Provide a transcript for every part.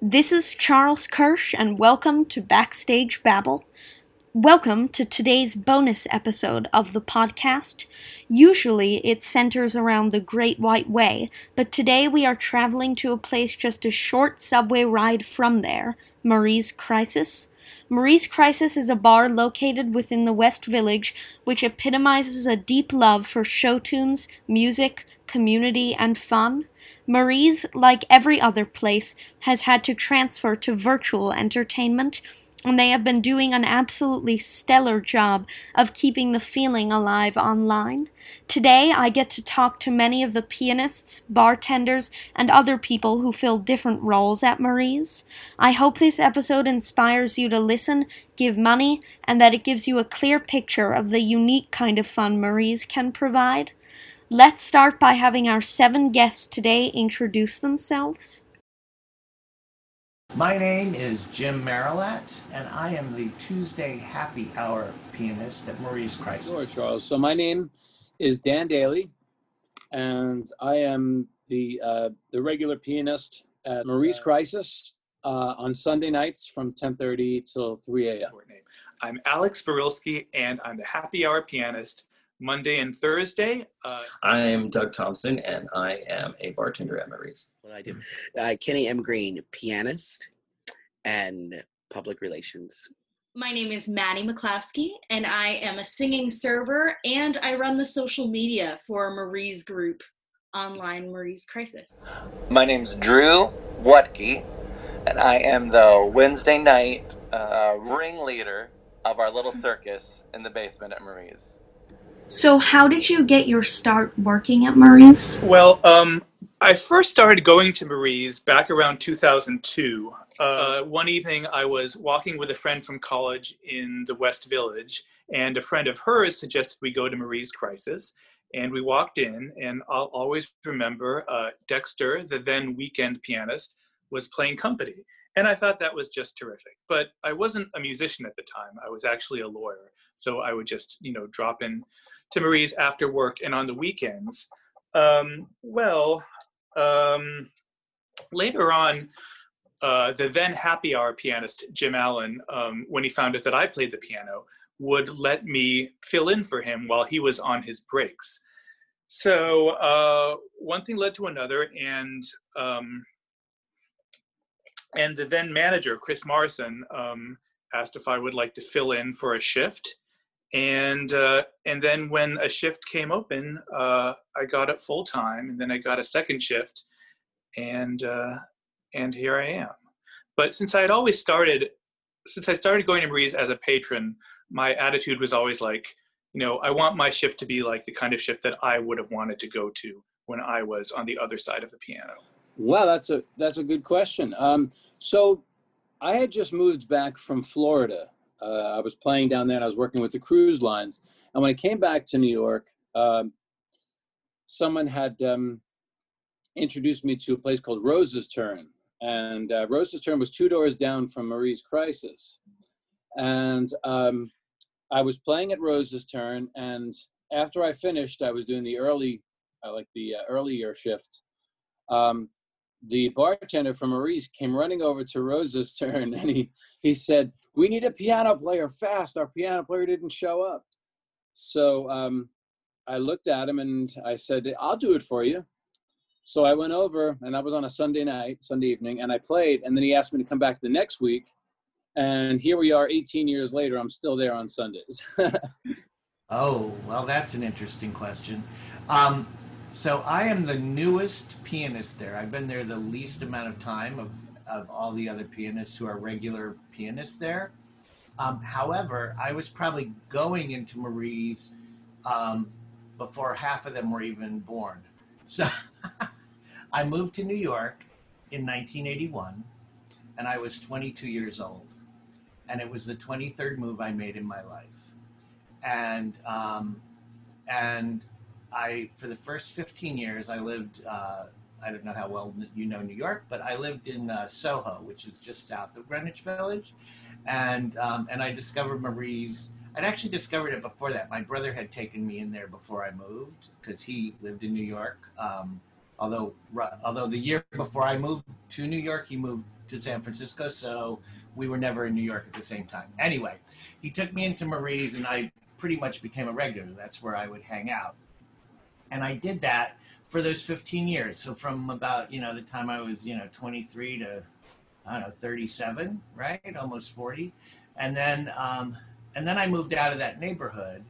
this is Charles Kirsch, and welcome to Backstage Babble. Welcome to today's bonus episode of the podcast. Usually it centers around the Great White Way, but today we are traveling to a place just a short subway ride from there, Marie's Crisis. Marie's Crisis is a bar located within the West Village, which epitomizes a deep love for show tunes, music, community, and fun. Marie's, like every other place, has had to transfer to virtual entertainment, and they have been doing an absolutely stellar job of keeping the feeling alive online. Today, I get to talk to many of the pianists, bartenders, and other people who fill different roles at Marie's. I hope this episode inspires you to listen, give money, and that it gives you a clear picture of the unique kind of fun Marie's can provide. Let's start by having our seven guests today introduce themselves. My name is Jim Marilat, and I am the Tuesday Happy Hour pianist at Marie's Crisis. Sure, Charles. So my name is Dan Daly, and I am the uh, the regular pianist at Marie's Crisis uh, on Sunday nights from 10:30 till 3 a.m. I'm Alex Barilski, and I'm the happy hour pianist Monday and Thursday. Uh, I am Doug Thompson, and I am a bartender at Marie's. What I do. Uh, Kenny M. Green, pianist and public relations. My name is Maddie McCloskey, and I am a singing server, and I run the social media for Marie's group, online Marie's Crisis. My name's Drew Wutke, and I am the Wednesday night uh, ringleader of our little circus in the basement at Marie's. So, how did you get your start working at Marie's? well, um, I first started going to Marie's back around 2002. Uh, one evening, I was walking with a friend from college in the West Village, and a friend of hers suggested we go to Marie's Crisis. And we walked in, and I'll always remember uh, Dexter, the then weekend pianist, was playing company. And I thought that was just terrific. But I wasn't a musician at the time, I was actually a lawyer. So I would just, you know, drop in to Marie's after work and on the weekends. Um, well, um, later on, uh, the then happy hour pianist Jim Allen, um, when he found out that I played the piano, would let me fill in for him while he was on his breaks. So uh, one thing led to another, and um, and the then manager Chris Morrison um, asked if I would like to fill in for a shift, and uh, and then when a shift came open, uh, I got it full time, and then I got a second shift, and uh, and here I am. But since I had always started, since I started going to Marie's as a patron, my attitude was always like, you know, I want my shift to be like the kind of shift that I would have wanted to go to when I was on the other side of the piano. Well, that's a that's a good question. Um, so, I had just moved back from Florida. Uh, I was playing down there, and I was working with the cruise lines. And when I came back to New York, um, someone had um, introduced me to a place called Rose's Turn, and uh, Rose's Turn was two doors down from Marie's Crisis. And um, I was playing at Rose's Turn, and after I finished, I was doing the early, uh, like the uh, earlier shift. Um, the bartender from Marie's came running over to Rose's turn and he, he said, We need a piano player fast. Our piano player didn't show up. So um, I looked at him and I said, I'll do it for you. So I went over and that was on a Sunday night, Sunday evening, and I played. And then he asked me to come back the next week. And here we are 18 years later. I'm still there on Sundays. Oh, well, that's an interesting question. Um, so I am the newest pianist there. I've been there the least amount of time of, of all the other pianists who are regular pianists there. Um, however, I was probably going into Marie's um, before half of them were even born. So I moved to New York in 1981, and I was 22 years old, and it was the 23rd move I made in my life, and um, and I for the first 15 years I lived. Uh, I don't know how well you know New York, but I lived in uh, Soho, which is just south of Greenwich Village, and um, and I discovered Marie's. I'd actually discovered it before that. My brother had taken me in there before I moved because he lived in New York. Um, although although the year before I moved to New York, he moved to San Francisco, so we were never in New York at the same time. Anyway, he took me into Marie's, and I pretty much became a regular. That's where I would hang out, and I did that for those 15 years. So from about you know the time I was you know 23 to I don't know 37, right, almost 40, and then um, and then I moved out of that neighborhood,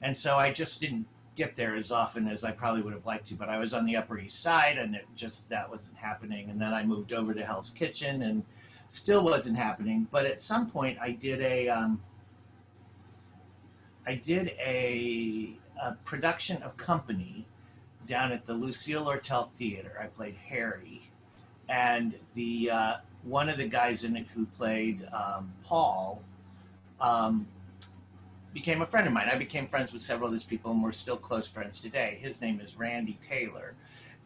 and so I just didn't get there as often as I probably would have liked to. But I was on the Upper East Side, and it just that wasn't happening. And then I moved over to Hell's Kitchen, and still wasn't happening. But at some point, I did a um, I did a, a production of Company down at the Lucille Lortel Theater. I played Harry, and the uh, one of the guys in it who played um, Paul um, became a friend of mine. I became friends with several of these people, and we're still close friends today. His name is Randy Taylor,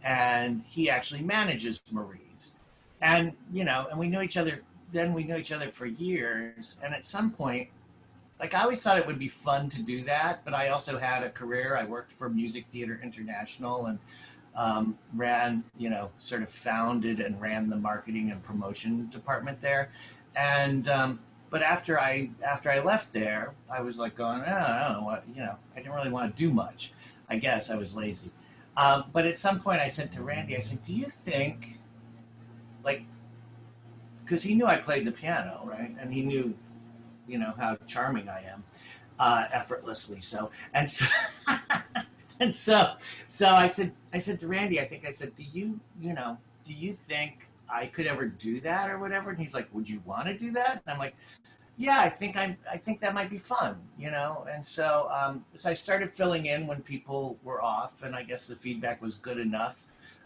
and he actually manages Marie's. And you know, and we knew each other. Then we knew each other for years, and at some point, like I always thought it would be fun to do that, but I also had a career. I worked for Music Theater International and um, ran, you know, sort of founded and ran the marketing and promotion department there. And um, but after I after I left there, I was like going, oh, I don't know what, you know, I didn't really want to do much. I guess I was lazy. Um, but at some point, I said to Randy, I said, "Do you think, like, because he knew I played the piano, right, and he knew you know how charming I am, uh, effortlessly so. And so, and so, so I said, I said to Randy, I think I said, do you, you know, do you think I could ever do that or whatever? And he's like, would you want to do that? And I'm like, yeah, I think I'm, I think that might be fun, you know? And so, um, so I started filling in when people were off and I guess the feedback was good enough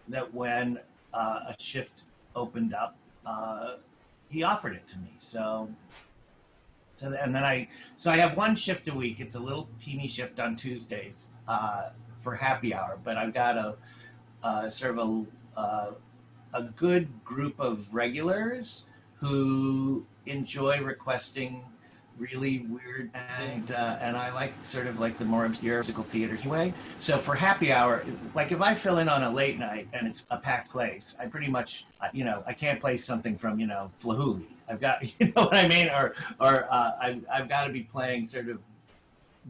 that when uh, a shift opened up, uh, he offered it to me. So so, and then I, so I have one shift a week. It's a little teeny shift on Tuesdays uh, for happy hour, but I've got a uh, sort of a, uh, a good group of regulars who enjoy requesting really weird and uh, and I like sort of like the more obscure musical theaters anyway. So for happy hour, like if I fill in on a late night and it's a packed place, I pretty much you know I can't play something from you know Flahooley. I've got you know what I mean, or or uh, I've I've got to be playing sort of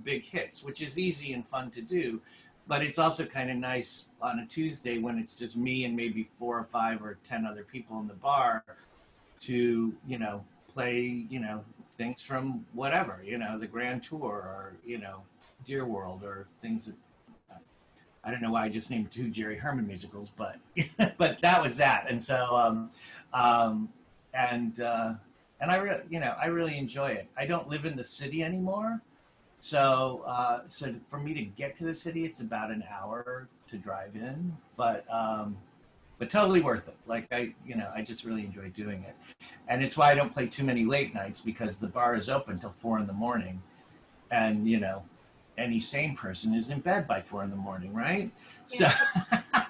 big hits, which is easy and fun to do. But it's also kind of nice on a Tuesday when it's just me and maybe four or five or ten other people in the bar to you know play you know things from whatever, you know, the Grand Tour or, you know, Dear World or things that I don't know why I just named two Jerry Herman musicals, but but that was that. And so um, um, and uh, and I really you know I really enjoy it. I don't live in the city anymore, so uh, so for me to get to the city, it's about an hour to drive in. But um, but totally worth it. Like I, you know, I just really enjoy doing it, and it's why I don't play too many late nights because the bar is open till four in the morning, and you know, any sane person is in bed by four in the morning, right? Yeah. So,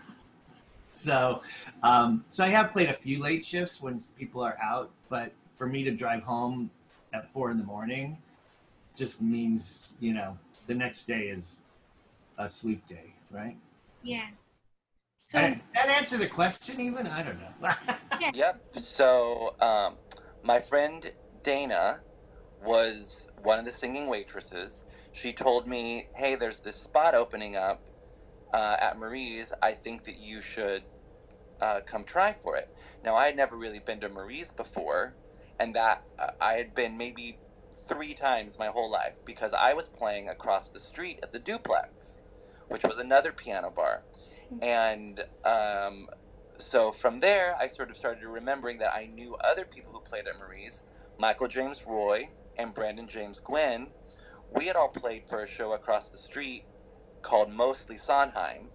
so, um, so I have played a few late shifts when people are out, but for me to drive home at four in the morning just means you know the next day is a sleep day, right? Yeah. So that, that answer the question even? I don't know. yeah. Yep. So um, my friend Dana was one of the singing waitresses. She told me, "Hey, there's this spot opening up uh, at Marie's. I think that you should uh, come try for it." Now, I had never really been to Marie's before, and that uh, I had been maybe three times my whole life because I was playing across the street at the Duplex, which was another piano bar and um, so from there, I sort of started remembering that I knew other people who played at Marie's, Michael James Roy and Brandon James Gwinn. We had all played for a show across the street called Mostly Sondheim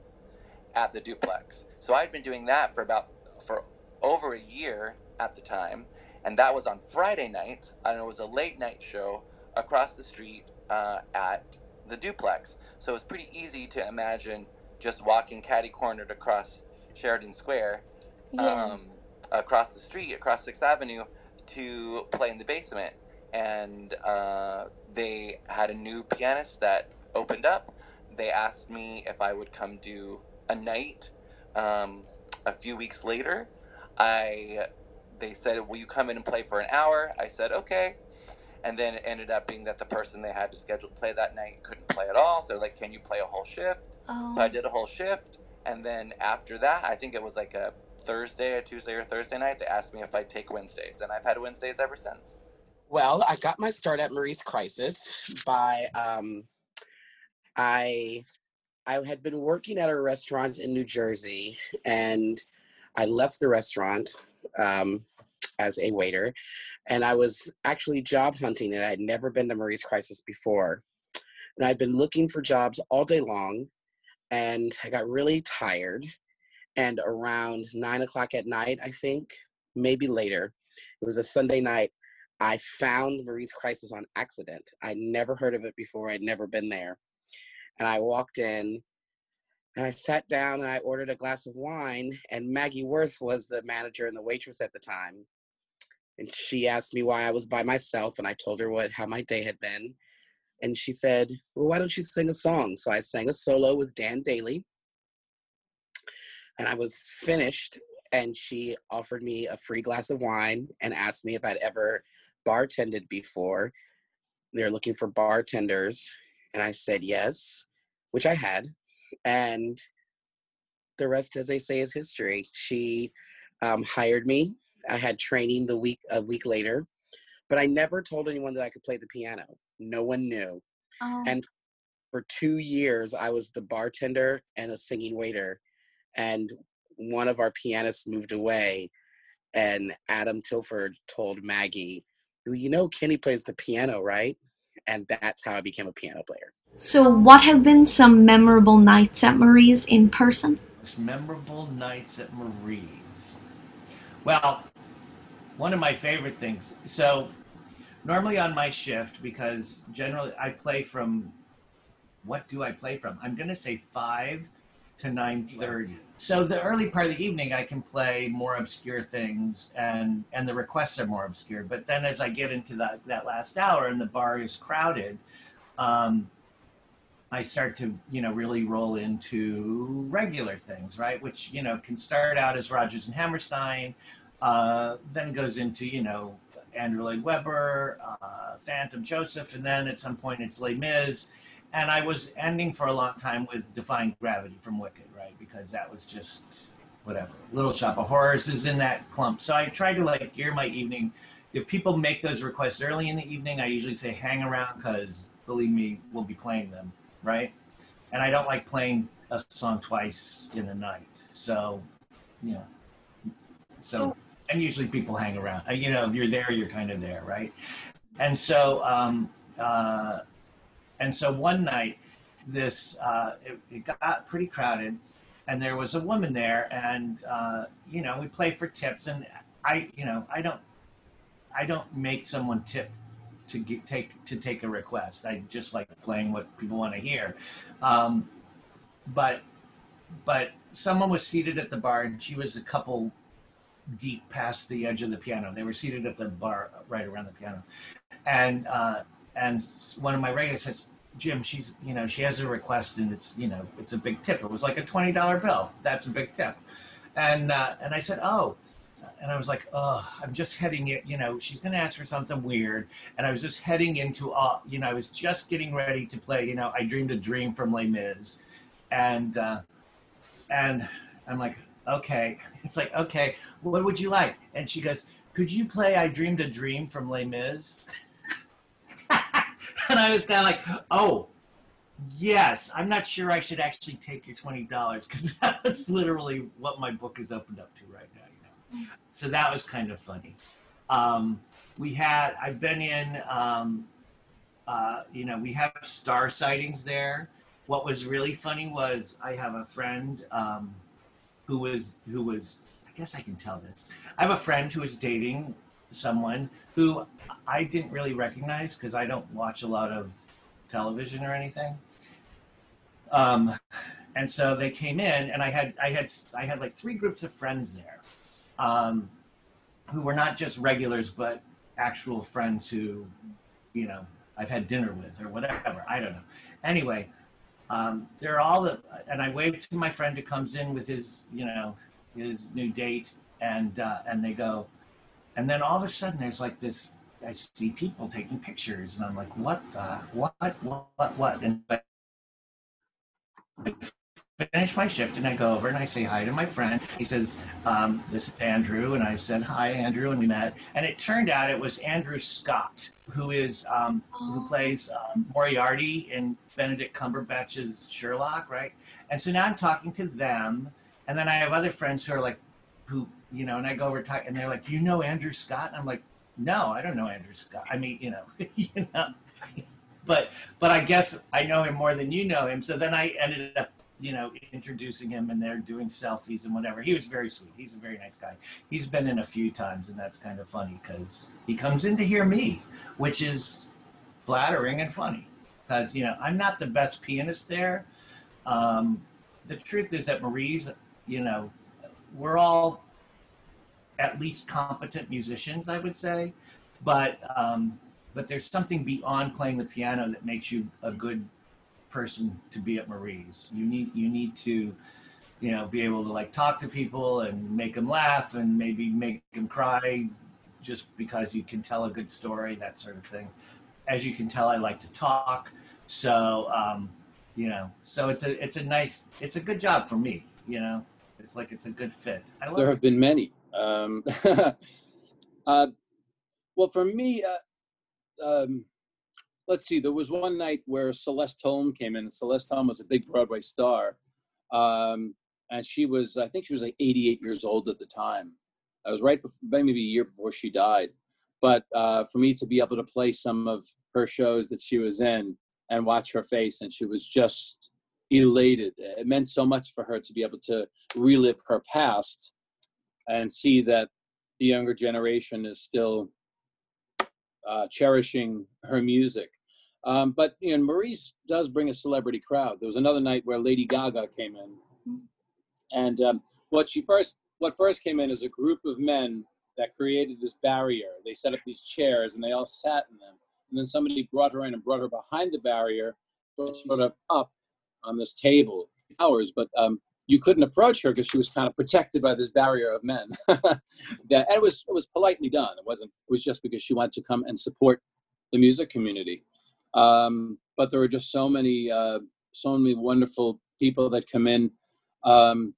at the Duplex. So I'd been doing that for about for over a year at the time, and that was on Friday nights, and it was a late night show across the street uh, at the duplex. So it was pretty easy to imagine just walking catty cornered across Sheridan Square, um, across the street, across Sixth Avenue, to play in the basement. And uh, they had a new pianist that opened up. They asked me if I would come do a night. Um, a few weeks later, I they said, "Will you come in and play for an hour?" I said, "Okay." And then it ended up being that the person they had to schedule to play that night couldn't play at all. So they're like, "Can you play a whole shift?" Oh. So I did a whole shift, and then after that, I think it was like a Thursday, a Tuesday, or Thursday night. They asked me if I'd take Wednesdays, and I've had Wednesdays ever since. Well, I got my start at Marie's Crisis by um, I I had been working at a restaurant in New Jersey, and I left the restaurant um, as a waiter, and I was actually job hunting, and I had never been to Marie's Crisis before, and I'd been looking for jobs all day long, and I got really tired, and around nine o'clock at night, I think, maybe later, it was a Sunday night. I found Marie's Crisis on accident. I'd never heard of it before. I'd never been there. And I walked in and I sat down and I ordered a glass of wine. And Maggie Worth was the manager and the waitress at the time. And she asked me why I was by myself. And I told her what how my day had been. And she said, Well, why don't you sing a song? So I sang a solo with Dan Daly. And I was finished. And she offered me a free glass of wine and asked me if I'd ever bartended before. They're looking for bartenders. And I said yes, which I had. And the rest, as they say, is history. She um, hired me. I had training the week a week later, but I never told anyone that I could play the piano. No one knew. Oh. And for two years, I was the bartender and a singing waiter. And one of our pianists moved away, and Adam Tilford told Maggie, "Well, "You know, Kenny plays the piano, right?" And that's how I became a piano player. So, what have been some memorable nights at Marie's in person? Most memorable nights at Marie's. Well, one of my favorite things. So, normally on my shift, because generally I play from. What do I play from? I'm going to say five to nine thirty. So the early part of the evening, I can play more obscure things, and and the requests are more obscure. But then as I get into that that last hour and the bar is crowded, um, I start to, you know, really roll into regular things, right? Which, you know, can start out as Rodgers and Hammerstein, uh, then goes into, you know, Andrew Lloyd Webber, uh, Phantom Joseph, and then at some point it's Les Mis. And I was ending for a long time with Defying Gravity from Wicked? Because that was just whatever. Little Shop of Horrors is in that clump. So I tried to like gear my evening. If people make those requests early in the evening, I usually say hang around because believe me, we'll be playing them right? And I don't like playing a song twice in a night. So, yeah. So, and usually people hang around. Uh, You know, if you're there, you're kind of there, right? And so, um, uh, and so one night, this uh, it, it got pretty crowded, and there was a woman there, and uh, you know, we play for tips, and I, you know, I don't, I don't make someone tip to get, take to take a request. I just like playing what people want to hear. Um, but but someone was seated at the bar and she was a couple deep past the edge of the piano. They were seated at the bar right around the piano, and uh, and one of my regulars says, "Jim, she's you know she has a request and it's you know it's a big tip. It was like a twenty dollar bill. That's a big tip." And uh, and I said, "Oh." and I was like, oh, I'm just heading it, you know, she's to ask for something weird. And I was just heading into, uh, you know, I was just getting ready to play, you know, I Dreamed a Dream from Les Mis. And, uh, and I'm like, okay. It's like, okay, what would you like? And she goes, could you play I Dreamed a Dream from Les Mis? and I was kind of like, oh, yes. I'm not sure I should actually take your $20 because that's literally what my book is opened up to right now, you know so that was kind of funny. Um, we had I've been in, um, uh, you know, we have star sightings there. What was really funny was I have a friend um, who was who was I guess I can tell this. I have a friend who was dating someone who I didn't really recognize because I don't watch a lot of television or anything. Um, and so they came in, and I had I had I had like three groups of friends there, um, who were not just regulars but actual friends who, you know, I've had dinner with or whatever. I don't know. Anyway, um, they're all the, and I waved to my friend who comes in with his, you know, his new date, and uh, and they go, and then all of a sudden there's like this. I see people taking pictures, and I'm like, what the what what what what? And I finish my shift and I go over and I say hi to my friend. He says, um, This is Andrew. And I said, Hi, Andrew. And we met. And it turned out it was Andrew Scott, who is um, who plays um, Moriarty in Benedict Cumberbatch's Sherlock, right? And so now I'm talking to them. And then I have other friends who are like, who, you know, and I go over talk and they're like, You know Andrew Scott? And I'm like, No, I don't know Andrew Scott. I mean, you know, you know. But but I guess I know him more than you know him. So then I ended up you know, introducing him and they're doing selfies and whatever. He was very sweet. He's a very nice guy. He's been in a few times, and that's kind of funny because he comes in to hear me, which is flattering and funny. Because, you know, I'm not the best pianist there. Um, the truth is that Marie's, you know, we're all at least competent musicians, I would say. But, um, but there's something beyond playing the piano that makes you a good person to be at Marie's. You need you need to, you know, be able to like talk to people and make them laugh and maybe make them cry, just because you can tell a good story, that sort of thing. As you can tell, I like to talk, so um, you know, so it's a it's a nice it's a good job for me. You know, it's like it's a good fit. I love there have it. been many. Um, uh, well, for me, uh, um, let's see, there was one night where Celeste Holm came in. Celeste Holm was a big Broadway star. Um, and she was, I think she was like 88 years old at the time. I was right before, maybe a year before she died. But uh, for me to be able to play some of her shows that she was in and watch her face, and she was just elated. It meant so much for her to be able to relive her past and see that the younger generation is still uh, cherishing her music. Um, but you know, Marie's does bring a celebrity crowd. There was another night where Lady Gaga came in, mm-hmm. and um, what she first what first came in is a group of men that created this barrier. They set up these chairs and they all sat in them. And then somebody brought her in and brought her behind the barrier, she up up on this table hours. But um, you couldn't approach her because she was kind of protected by this barrier of men. that and it was it was politely done. It wasn't. It was just because she wanted to come and support the music community. Um, but there were just so many, uh, so many wonderful people that come in. Um,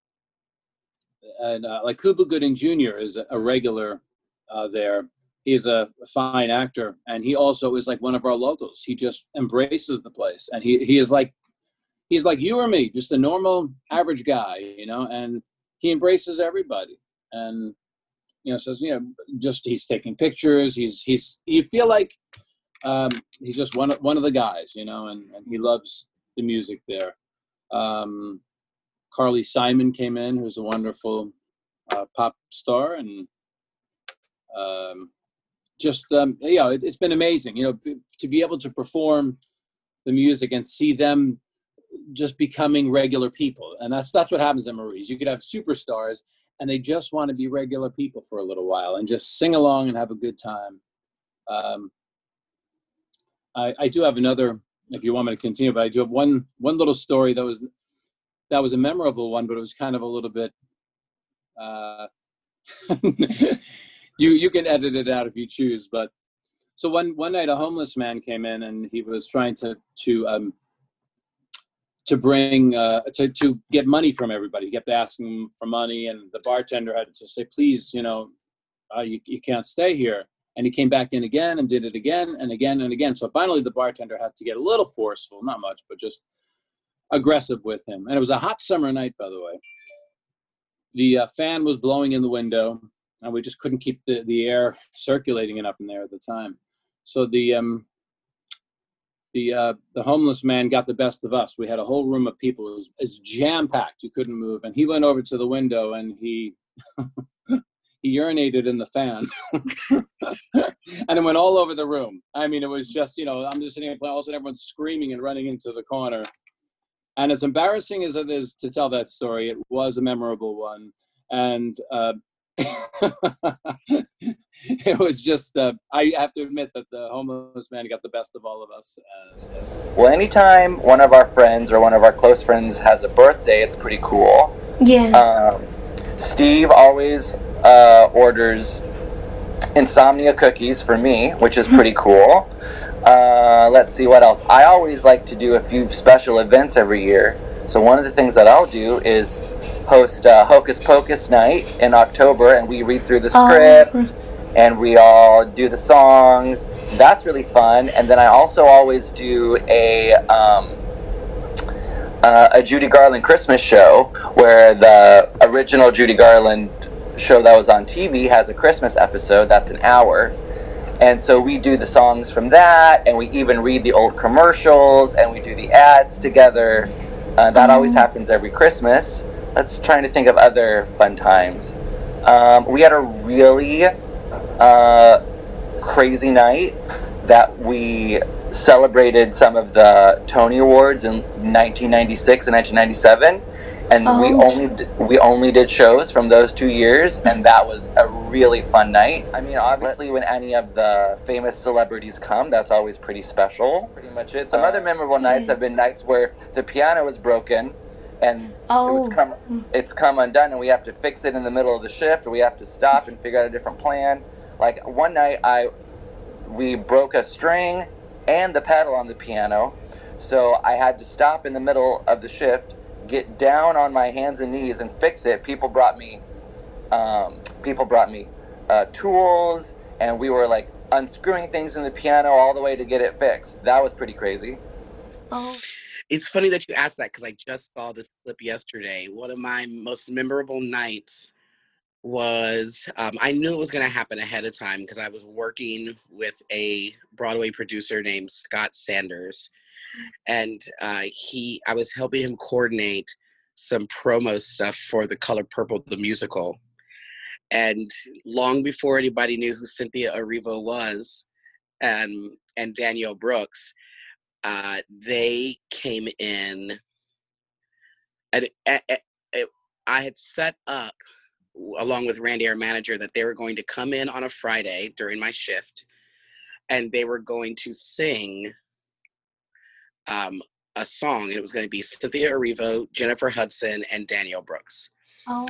and uh, like Cuba Gooding Jr. is a regular uh, there. He's a fine actor, and he also is like one of our locals. He just embraces the place, and he he is like he's like you or me, just a normal average guy, you know, and he embraces everybody. And you know, says you know, just he's taking pictures. He's he's you feel like um, he's just one of, one of the guys, you know, and, and he loves the music there. Um, Carly Simon came in, who's a wonderful uh, pop star, and um, just um, you know, it, has been amazing, you know, to be able to perform the music and see them just becoming regular people, and that's that's what happens at Marie's. You could have superstars, and they just want to be regular people for a little while and just sing along and have a good time. Um, I, I do have another, if you want me to continue, but I do have one one little story that was that was a memorable one, but it was kind of a little bit. Uh, you you can edit it out if you choose, but so one one night a homeless man came in and he was trying to to um, to bring uh, to to get money from everybody. He kept asking for money, and the bartender had to say, "Please, you know, uh, you you can't stay here." And he came back in again and did it again and again and again. So finally, the bartender had to get a little forceful, not much, but just aggressive with him. And it was a hot summer night, by the way. The uh, fan was blowing in the window, and we just couldn't keep the, the air circulating enough in there at the time. So the um, the uh, the homeless man got the best of us. We had a whole room of people. It was, was jam packed. You couldn't move. And he went over to the window and he he urinated in the fan, and it went all over the room. I mean, it was just you know I'm just sitting there playing, all of a sudden everyone's screaming and running into the corner. And as embarrassing as it is to tell that story, it was a memorable one. And uh, it was just, uh, I have to admit that the homeless man got the best of all of us. Uh, well, anytime one of our friends or one of our close friends has a birthday, it's pretty cool. Yeah. Um, Steve always uh, orders insomnia cookies for me, which is pretty cool. Uh, let's see what else. I always like to do a few special events every year. So one of the things that I'll do is host uh, Hocus Pocus night in October, and we read through the Oh, script and we all do the songs. That's really fun. And then I also always do a um, uh, a Judy Garland Christmas show where the original Judy Garland show that was on TV has a Christmas episode that's an hour. And so we do the songs from that, and we even read the old commercials, and we do the ads together. Uh, that always happens every Christmas. Let's try to think of other fun times. Um, we had a really uh, crazy night that we celebrated some of the Tony Awards in 1996 and 1997, and we Oh. only d- we only did shows from those two years, and that was a really fun night. I mean, obviously, when any of the famous celebrities come, that's always pretty special. Pretty much it. Some uh, other memorable nights have been nights where the piano was broken, and Oh. it's come mm. it's come undone, and we have to fix it in the middle of the shift, or we have to stop and figure out a different plan. Like one night, I we broke a string and the pedal on the piano, so I had to stop in the middle of the shift, get down on my hands and knees and fix it. People brought me, um, people brought me uh, tools, and we were like unscrewing things in the piano all the way to get it fixed. That was pretty crazy. Oh. It's funny that you asked that because I just saw this clip yesterday. One of my most memorable nights was um, I knew it was going to happen ahead of time because I was working with a Broadway producer named Scott Sanders, and uh, he I was helping him coordinate some promo stuff for the Color Purple the musical. And long before anybody knew who Cynthia Erivo was, and and Danielle Brooks, uh, they came in. And I had set up, along with Randy, our manager, that they were going to come in on a Friday during my shift, and they were going to sing um, a song. And it was going to be Cynthia Erivo, Jennifer Hudson, and Danielle Brooks Oh.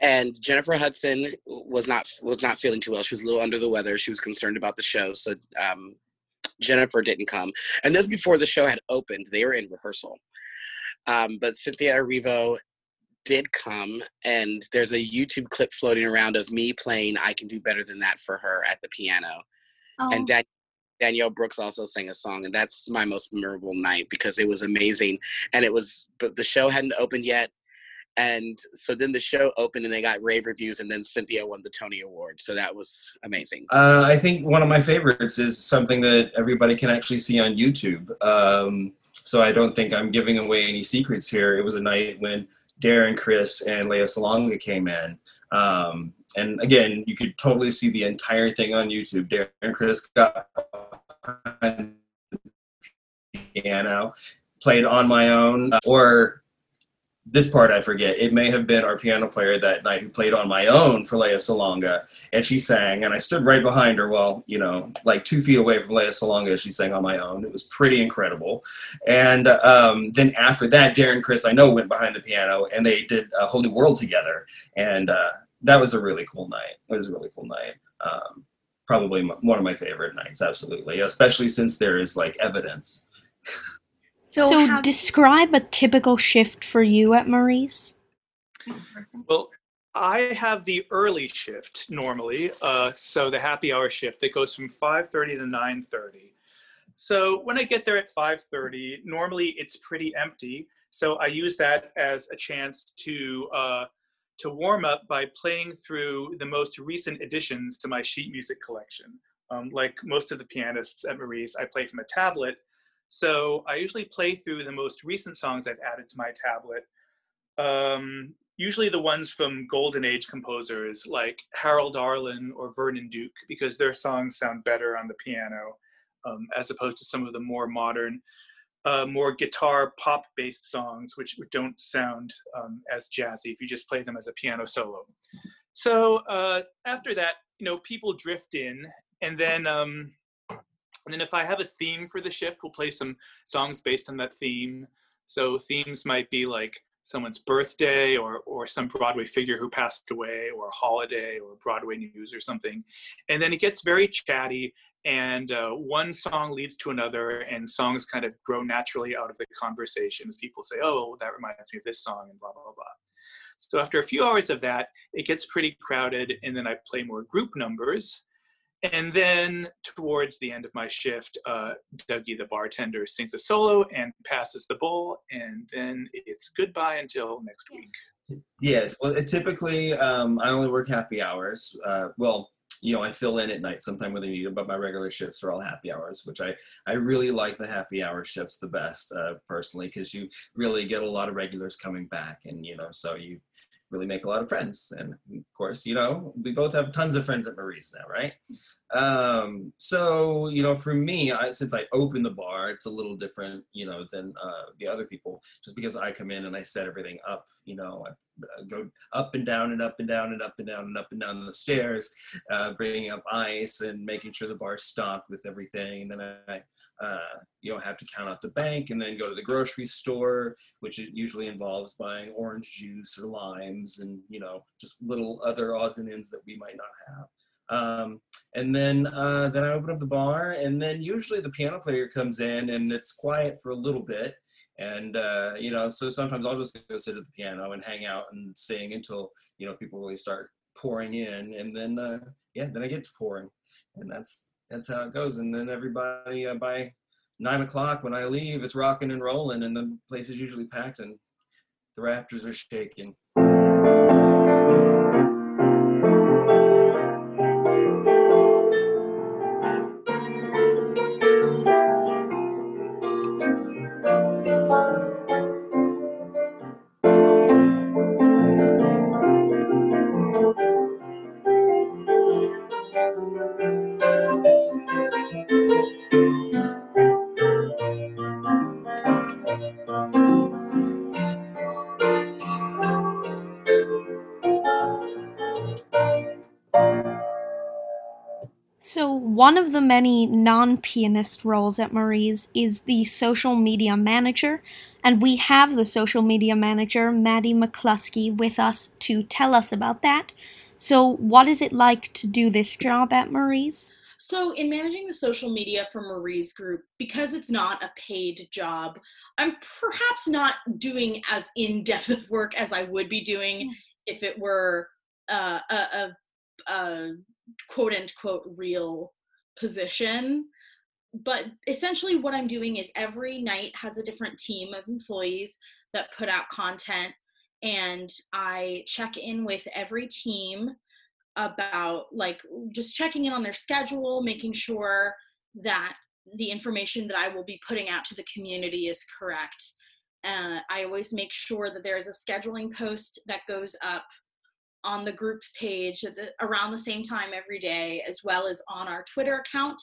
and Jennifer Hudson was not was not feeling too well. She was a little under the weather. She was concerned about the show, so um, Jennifer didn't come. And this was before the show had opened. They were in rehearsal. Um, but Cynthia Erivo did come, and there's a YouTube clip floating around of me playing "I Can Do Better Than That" for her at the piano. Oh. And Dan- Danielle Brooks also sang a song, and that's my most memorable night because it was amazing. And it was, but the show hadn't opened yet, and so then the show opened and they got rave reviews, and then Cynthia won the Tony Award, so that was amazing. Uh, I think one of my favorites is something that everybody can actually see on YouTube. Um, so I don't think I'm giving away any secrets here. It was a night when Darren, Criss, and Lea Salonga came in. Um, and again, you could totally see the entire thing on YouTube. Darren Criss got piano, played on my own, uh, or this part I forget. It may have been our piano player that night who played on my own for Lea Salonga, and she sang, and I stood right behind her while, you know, like two feet away from Lea Salonga she sang on my own. It was pretty incredible. And um, then after that, Darren Criss, I know, went behind the piano, and they did a whole new world together, and uh, that was a really cool night. It was a really cool night. Um, probably m- one of my favorite nights, absolutely, especially since there is like evidence. So, So how- describe a typical shift for you at Marie's. Well, I have the early shift normally, uh, so the happy hour shift that goes from 5:30 to 9:30. So when I get there at 5:30, normally it's pretty empty. So I use that as a chance to uh, to warm up by playing through the most recent additions to my sheet music collection. Um, like most of the pianists at Marie's, I play from a tablet. So I usually play through the most recent songs I've added to my tablet Um, usually the ones from golden age composers like Harold Arlen or Vernon Duke because their songs sound better on the piano um, as opposed to some of the more modern, uh, more guitar pop based songs which don't sound um, as jazzy if you just play them as a piano solo. So uh, after that, you know, people drift in and then um, and then if I have a theme for the shift, we'll play some songs based on that theme. So themes might be like someone's birthday or or some Broadway figure who passed away or a holiday or Broadway news or something. And then it gets very chatty and uh, one song leads to another and songs kind of grow naturally out of the conversation as people say, oh, that reminds me of this song and blah, blah, blah. So after a few hours of that, it gets pretty crowded and then I play more group numbers and then towards the end of my shift, uh, Dougie the bartender sings a solo and passes the bowl, and then it's goodbye until next week. Yes, well, typically um, I only work happy hours. Uh, well, you know, I fill in at night sometime when they need them, but my regular shifts are all happy hours, which I, I really like the happy hour shifts the best uh, personally because you really get a lot of regulars coming back, and you know, so you really make a lot of friends. And of course, you know, we both have tons of friends at Marie's now, right? Um, so, you know, for me, I, since I open the bar, it's a little different, you know, than uh, the other people, just because I come in and I set everything up, you know, I, I go up and down and up and down and up and down and up and down the stairs, uh, bringing up ice and making sure the bar's stocked with everything. And then I uh, you know have to count out the bank and then go to the grocery store which usually involves buying orange juice or limes and you know just little other odds and ends that we might not have. Um, and then uh, then i open up the bar and then usually the piano player comes in and it's quiet for a little bit. And uh, you know so sometimes i'll just go sit at the piano and hang out and sing until you know people really start pouring in. And then uh, yeah then i get to pouring. And that's that's how it goes. And then everybody uh, by nine o'clock when I leave, it's rocking and rolling, and the place is usually packed and the rafters are shaking. One of the many non pianist roles at Marie's is the social media manager, and we have the social media manager, Maddie McCluskey, with us to tell us about that. So, what is it like to do this job at Marie's? So, in managing the social media for Marie's group, because it's not a paid job, I'm perhaps not doing as in depth of work as I would be doing if it were uh, a, a, a quote unquote real position. But essentially what i'm doing is every night has a different team of employees that put out content and i check in with every team about like just checking in on their schedule making sure that the information that i will be putting out to the community is correct. Uh, i always make sure that there is a scheduling post that goes up on the group page the, around the same time every day, as well as on our Twitter account.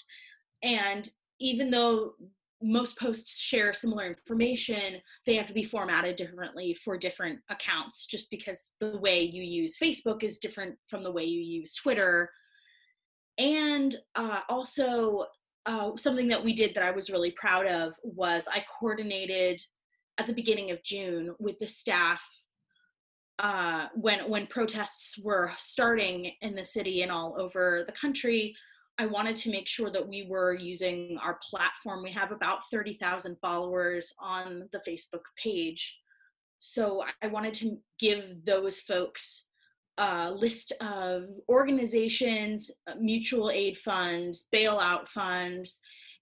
And even though most posts share similar information, they have to be formatted differently for different accounts, just because the way you use Facebook is different from the way you use Twitter. And uh, also, uh, something that we did that I was really proud of was I coordinated at the beginning of June with the staff uh, when when protests were starting in the city and all over the country, I wanted to make sure that we were using our platform. We have about thirty thousand followers on the Facebook page, so I wanted to give those folks a list of organizations, uh, mutual aid funds, bailout funds,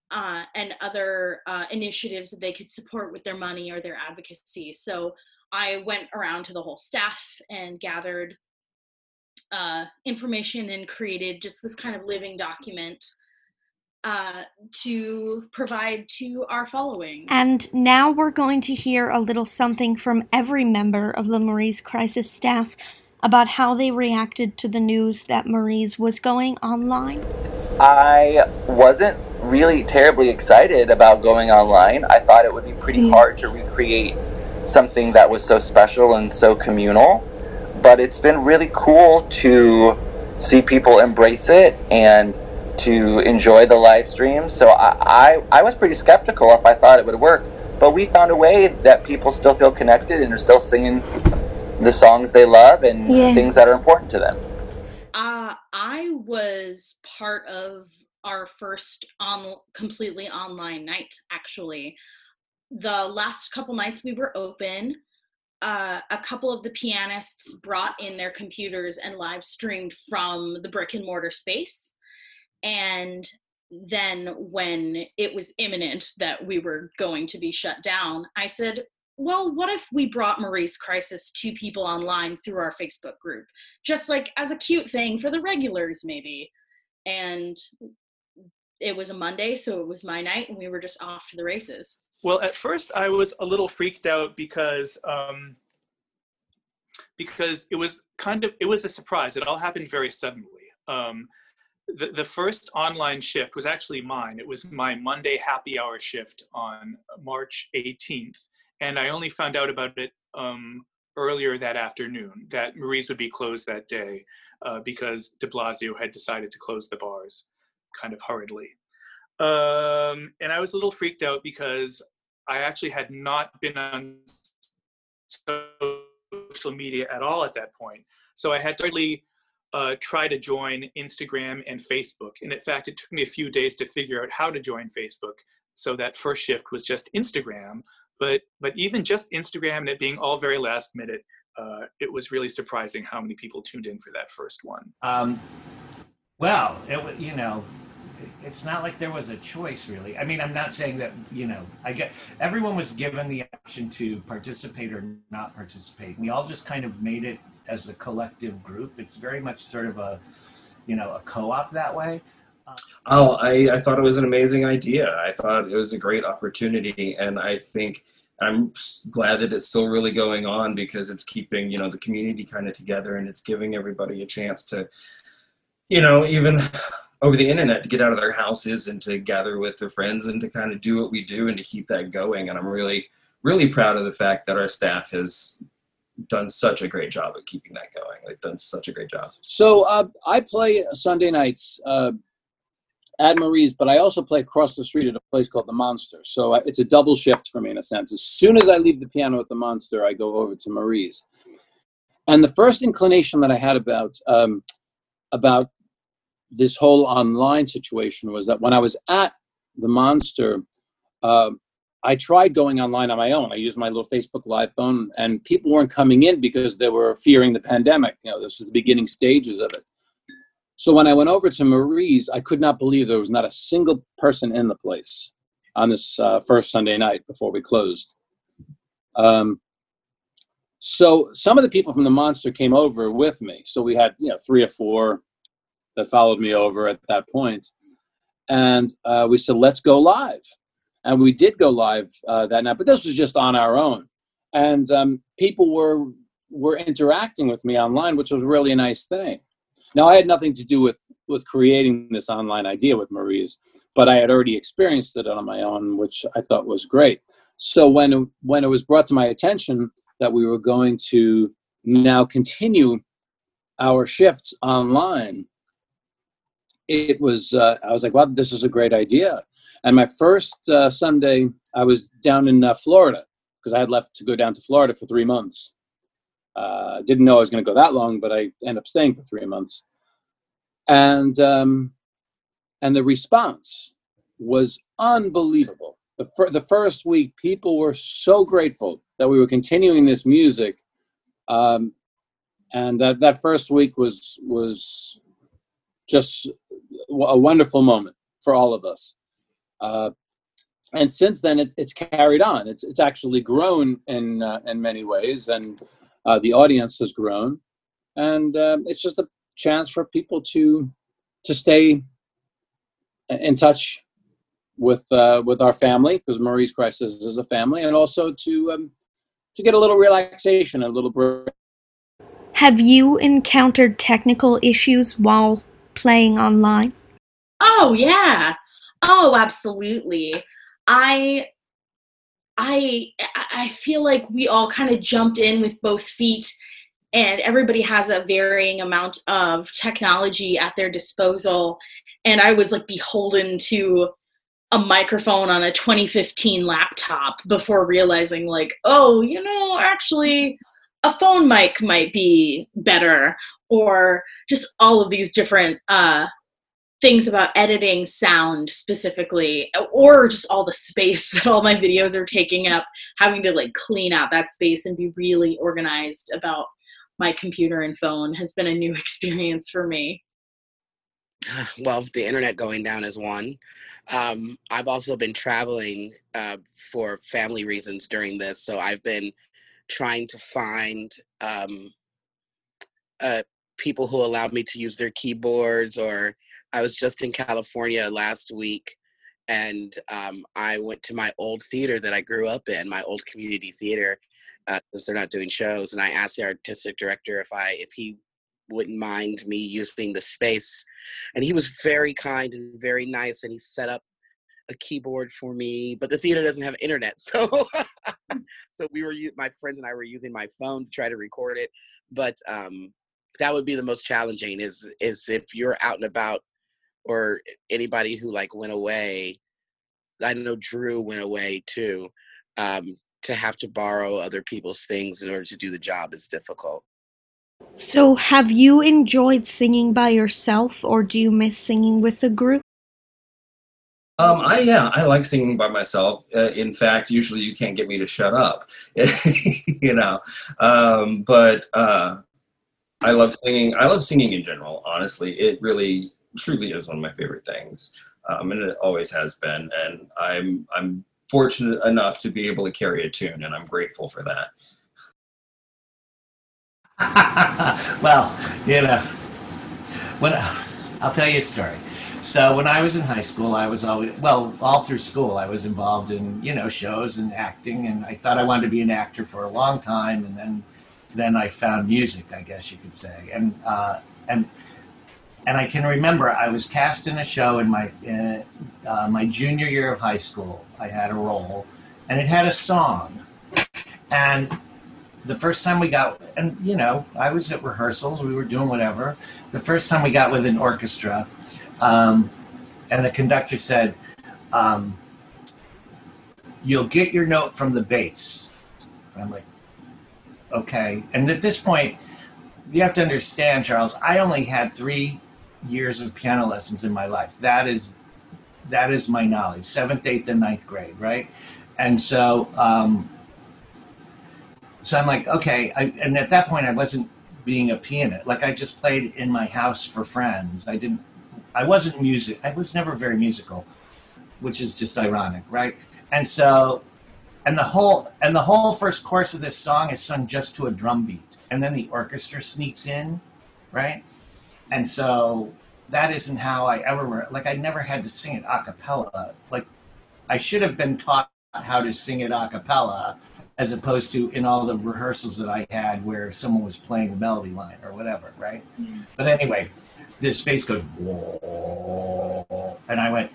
uh, and other uh, initiatives that they could support with their money or their advocacy. So I went around to the whole staff and gathered uh, information and created just this kind of living document uh, to provide to our following. And now we're going to hear a little something from every member of the Marie's Crisis staff about how they reacted to the news that Marie's was going online. I wasn't really terribly excited about going online. I thought it would be pretty hard to recreate something that was so special and so communal. But it's been really cool to see people embrace it and to enjoy the live stream. So I, I, I was pretty skeptical if I thought it would work. But we found a way that people still feel connected and are still singing the songs they love and Yeah. things that are important to them. Uh, I was part of our first on completely online night. Actually, the last couple nights we were open. Uh, a couple of the pianists brought in their computers and live streamed from the brick and mortar space. And then, when it was imminent that we were going to be shut down, I said, Well, what if we brought Marie's Crisis to people online through our Facebook group? just like as a cute thing for the regulars maybe and it was a monday so it was my night and we were just off to the races Well, at first I was a little freaked out because um, because it was kind of it was a surprise. It all happened very suddenly. Um, the the first online shift was actually mine. It was my Monday happy hour shift on March 18th, and I only found out about it um, earlier that afternoon. That Marie's would be closed that day uh, because De Blasio had decided to close the bars, kind of hurriedly. Um, and I was a little freaked out because I actually had not been on social media at all at that point. So I had to really uh, try to join Instagram and Facebook. And in fact, it took me a few days to figure out how to join Facebook. So that first shift was just Instagram. But but even just Instagram and it being all very last minute, uh, it was really surprising how many people tuned in for that first one. Um, well, it, you know, it's not like there was a choice really. I mean, I'm not saying that, you know, I get everyone was given the option to participate or not participate. We all just kind of made it as a collective group. It's very much sort of a, you know, a co-op that way. Oh, I, I thought it was an amazing idea. I thought it was a great opportunity, and I think I'm glad that it's still really going on because it's keeping you know the community kind of together, and it's giving everybody a chance to, you know, even over the internet to get out of their houses and to gather with their friends and to kind of do what we do and to keep that going. And I'm really really proud of the fact that our staff has done such a great job at keeping that going. They've done such a great job. So uh, I play Sunday nights uh, at Marie's, but I also play across the street at a place called the Monster. So it's a double shift for me in a sense. As soon as I leave the piano at the Monster, I go over to Marie's. And the first inclination that I had about um, about this whole online situation was that when I was at the Monster, um I tried going online on my own. I used my little Facebook Live phone, and people weren't coming in because they were fearing the pandemic. You know, this is the beginning stages of it. So when I went over to Marie's, I could not believe there was not a single person in the place on this uh, first Sunday night before we closed. Um, so some of the people from the Monster came over with me. So we had you know three or four that followed me over at that point, and uh, we said, "Let's go live." And we did go live uh, that night, but this was just on our own, and um, people were were interacting with me online, which was really a nice thing. Now, I had nothing to do with with creating this online idea with Marie's, but I had already experienced it on my own, which I thought was great. So when when it was brought to my attention that we were going to now continue our shifts online, it was uh, I was like, "Wow, this is a great idea." And my first uh, Sunday, I was down in uh, Florida because I had left to go down to Florida for three months. Uh, didn't know I was going to go that long, but I ended up staying for three months. And um, and the response was unbelievable. The, fir- the first week, people were so grateful that we were continuing this music, um, and that that first week was was just a wonderful moment for all of us. Uh, and since then, it, it's carried on. It's it's actually grown in uh, in many ways, and uh, the audience has grown, and um, it's just a chance for people to to stay in touch with uh, with our family because Marie's Crisis is a family, and also to um, to get a little relaxation, a little break. Have you encountered technical issues while playing online? Oh yeah. Oh, absolutely. I I I feel like we all kind of jumped in with both feet and everybody has a varying amount of technology at their disposal and I was like beholden to a microphone on a 2015 laptop before realizing like oh you know actually a phone mic might be better or just all of these different uh, things about editing sound specifically or just all the space that all my videos are taking up having to like clean out that space and be really organized about my computer and phone has been a new experience for me. Well the internet going down is one. Um, i've also been traveling uh, for family reasons during this so i've been trying to find um, uh, people who allow me to use their keyboards or i was just in california last week and um, i went to my old theater that i grew up in my old community theater because uh, they're not doing shows and i asked the artistic director if i if he wouldn't mind me using the space and he was very kind and very nice and he set up a keyboard for me, but the theater doesn't have internet, so so we were my friends and I were using my phone to try to record it. But um, that would be the most challenging is is if you're out and about or anybody who like went away. I know Drew went away too. Um, to have to borrow other people's things in order to do the job is difficult. So, have you enjoyed singing by yourself, or do you miss singing with a group? Um, I yeah, I like singing by myself. Uh, in fact, usually you can't get me to shut up, you know. Um, but uh, I love singing. I love singing in general. Honestly, it really, truly is one of my favorite things, um, and it always has been. And I'm I'm fortunate enough to be able to carry a tune, and I'm grateful for that. well, you know, when I'll tell you a story. So when I was in high school, I was always well, all through school, I was involved in you know shows and acting, and I thought I wanted to be an actor for a long time, and then then I found music, I guess you could say, and uh, and and I can remember I was cast in a show in my uh, uh, my junior year of high school. I had a role, and it had a song, and the first time we got, and you know, I was at rehearsals, we were doing whatever. The first time we got with an orchestra um, and the conductor said, um, You'll get your note from the bass. I'm like, Okay. And at this point, you have to understand, Charles, I only had three years of piano lessons in my life. That is that is my knowledge, seventh, eighth, and ninth grade, right? And so, um, so I'm like, okay. I, and at that point, I wasn't being a pianist. Like I just played in my house for friends. I didn't I wasn't music. I was never very musical, which is just ironic, right? And so, and the whole and the whole first chorus of this song is sung just to a drum beat, and then the orchestra sneaks in, right? And so that isn't how I ever were like. I never had to sing it a cappella. Like I should have been taught how to sing it a cappella as opposed to in all the rehearsals that I had where someone was playing the melody line or whatever, right? Mm. But anyway, this face goes, and I went,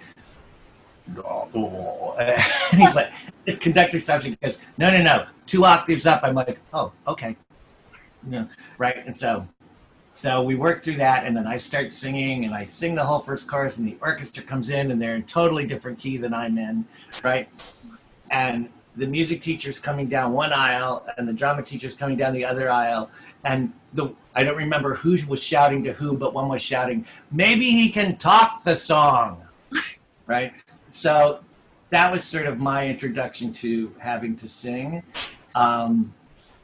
and he's like, the conductor stops and goes, no, no, no, two octaves up. I'm like, oh, okay, you know, right, and so. So we work through that, and then I start singing, and I sing the whole first chorus, and the orchestra comes in, and they're in totally different key than I'm in, right? And the music teacher's coming down one aisle and the drama teacher's coming down the other aisle and the I don't remember who was shouting to who, but one was shouting, "Maybe he can talk the song," right? So that was sort of my introduction to having to sing. Um,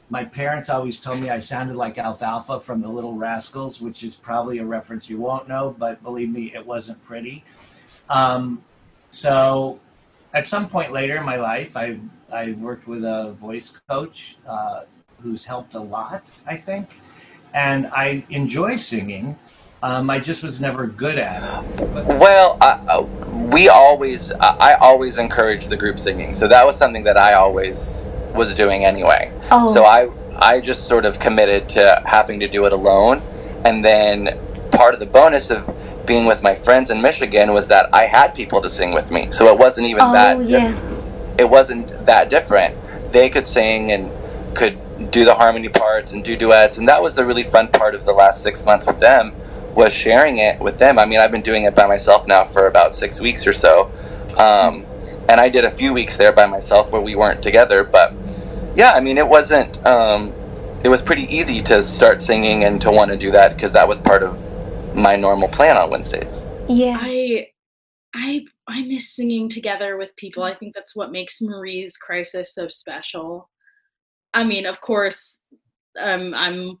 my parents always told me I sounded like Alfalfa from The Little Rascals, which is probably a reference you won't know, but believe me, it wasn't pretty. Um, so at some point later in my life, I I worked with a voice coach uh, who's helped a lot, I think, and I enjoy singing. Um, I just was never good at it. But Well, I, uh, we always, I I always encourage the group singing. So that was something that I always was doing anyway. Oh. So I, I just sort of committed to having to do it alone. And then part of the bonus of being with my friends in Michigan was that I had people to sing with me. So it wasn't even that Oh yeah. it wasn't that different. They could sing and could do the harmony parts and do duets, and that was the really fun part of the last six months with them was sharing it with them. I mean, I've been doing it by myself now for about six weeks or so, um, and I did a few weeks there by myself where we weren't together. But yeah, I mean, it wasn't. Um, it was pretty easy to start singing and to want to do that because that was part of my normal plan on Wednesdays. Yeah. I I I miss singing together with people. I think that's what makes Marie's Crisis so special. I mean, of course, um, I'm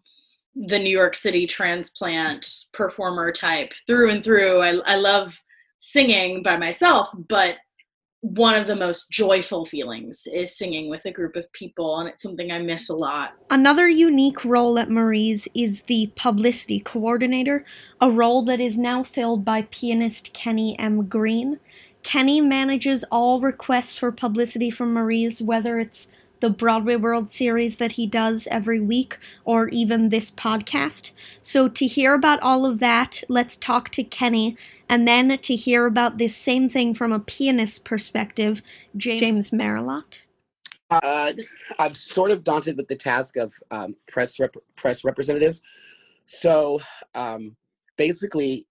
the New York City transplant performer type through and through. I I love singing by myself, but one of the most joyful feelings is singing with a group of people, and it's something I miss a lot. Another unique role at Marie's is the publicity coordinator, a role that is now filled by pianist Kenny M. Green. Kenny manages all requests for publicity from Marie's, whether it's the Broadway World Series that he does every week or even this podcast. So, to hear about all of that, let's talk to Kenny, and then to hear about this same thing from a pianist's perspective, James Marilot. Uh, I'm sort of daunted with the task of um, press rep- press representative. So um, basically,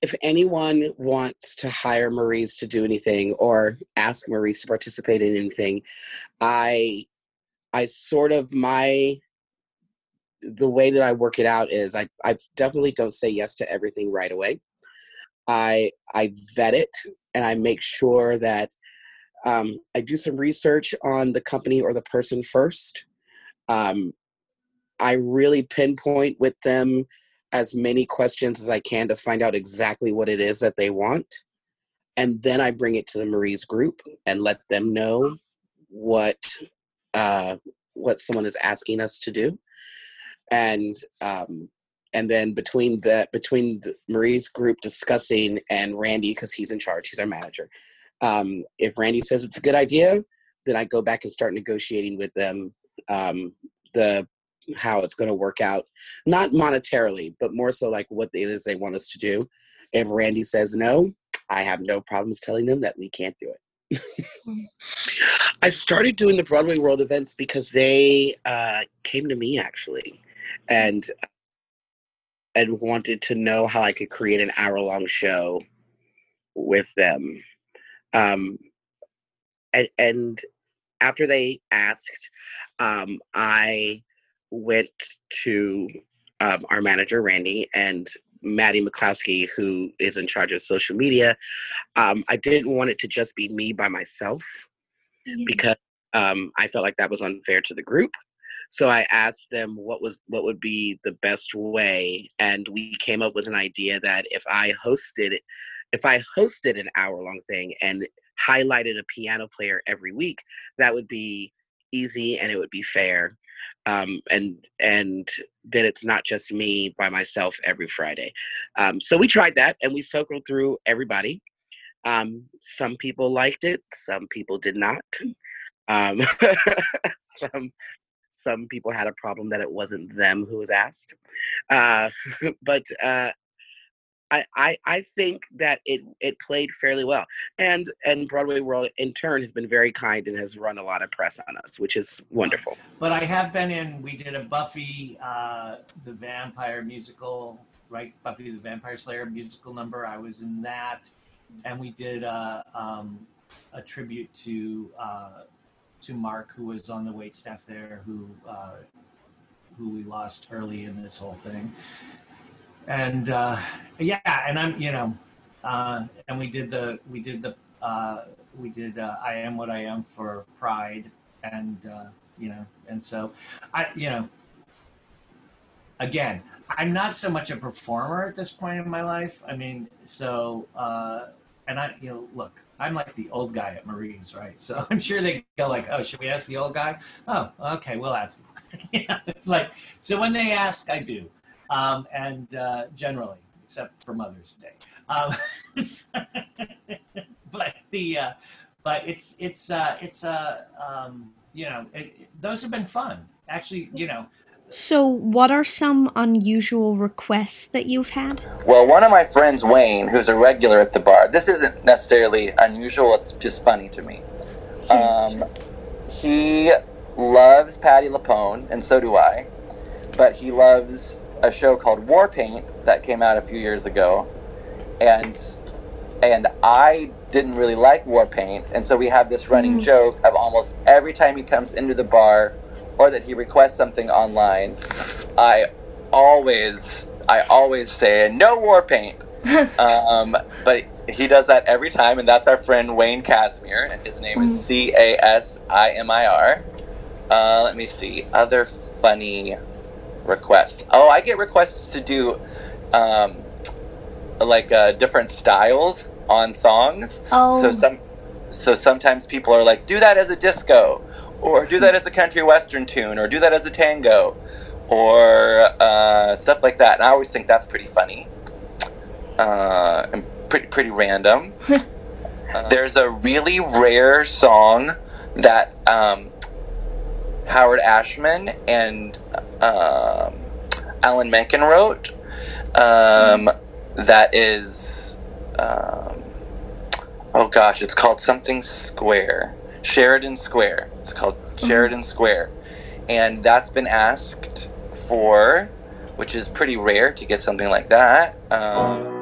if anyone wants to hire Marie's to do anything or ask Marie's to participate in anything, I I sort of my the way that I work it out is I, I definitely don't say yes to everything right away. I I vet it and I make sure that um, I do some research on the company or the person first. Um, I really pinpoint with them as many questions as I can to find out exactly what it is that they want. And then I bring it to the Marie's group and let them know what uh, what someone is asking us to do. And um, and then between the between the Marie's group discussing and Randy, because he's in charge, he's our manager, um, if Randy says it's a good idea, then I go back and start negotiating with them um, the how it's going to work out, not monetarily, but more so like what it is they want us to do. If Randy says no, I have no problems telling them that we can't do it. I started doing the Broadway World events because they uh, came to me actually, and and wanted to know how I could create an hour long show with them um, and, and after they asked, um, I went to um, our manager Randy and Maddie McCloskey, who is in charge of social media. Um, I didn't want it to just be me by myself because um, I felt like that was unfair to the group. So I asked them what was what would be the best way, and we came up with an idea that if I hosted if I hosted an hour long thing and highlighted a piano player every week, that would be easy and it would be fair. Um, and and then it's not just me by myself every Friday. Um, so we tried that and we circled through everybody. Um, some people liked it, some people did not. Um, some some people had a problem that it wasn't them who was asked. Uh, but uh, I, I I think that it it played fairly well, and and Broadway World in turn has been very kind and has run a lot of press on us, which is wonderful. But I have been in. We did a Buffy uh, the Vampire musical, right? Buffy the Vampire Slayer musical number. I was in that, and we did uh, um, a tribute to uh, to Mark, who was on the wait staff there, who uh, who we lost early in this whole thing. And uh, yeah, and I'm you know, uh, and we did the we did the uh, we did uh, I am what I am for Pride, and uh, you know, and so I you know, again, I'm not so much a performer at this point in my life. I mean, so uh, and I you know look. I'm like the old guy at Marie's, right? So I'm sure they go like, "Oh, should we ask the old guy?" Oh, okay, we'll ask you know, it's like so when they ask, I do, um, and uh, generally, except for Mother's Day. Um, but the uh, but it's it's uh, it's uh, um, you know it, those have been fun. Actually, you know. So, what are some unusual requests that you've had? Well, one of my friends, Wayne, who's a regular at the bar, this isn't necessarily unusual, it's just funny to me. Um, he loves Patti LuPone, and so do I, but he loves a show called War Paint that came out a few years ago, and and I didn't really like War Paint, and so we have this running Mhm. joke of almost every time he comes into the bar or that he requests something online, I always I always say no War Paint. um, but he does that every time, and that's our friend Wayne Casimir, and his name is C A S I M I R. Uh, let me see other funny requests. Oh, I get requests to do um, like uh, different styles on songs. Oh. So some so sometimes people are like, do that as a disco, or do that as a country western tune, or do that as a tango, or uh, stuff like that. And I always think that's pretty funny uh, and pretty pretty random. There's a really rare song that um, Howard Ashman and um, Alan Menken wrote. Um, that is, um, oh gosh, it's called something Square, Sheridan Square. It's called Sheridan Square, and that's been asked for, which is pretty rare to get something like that. Um,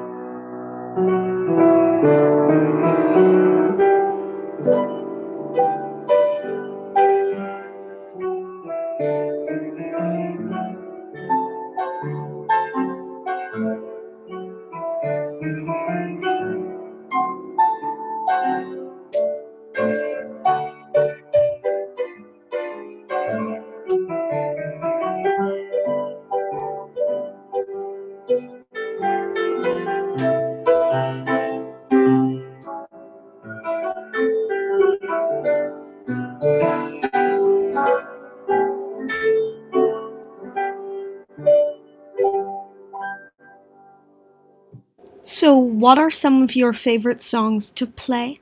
So, what are some of your favorite songs to play?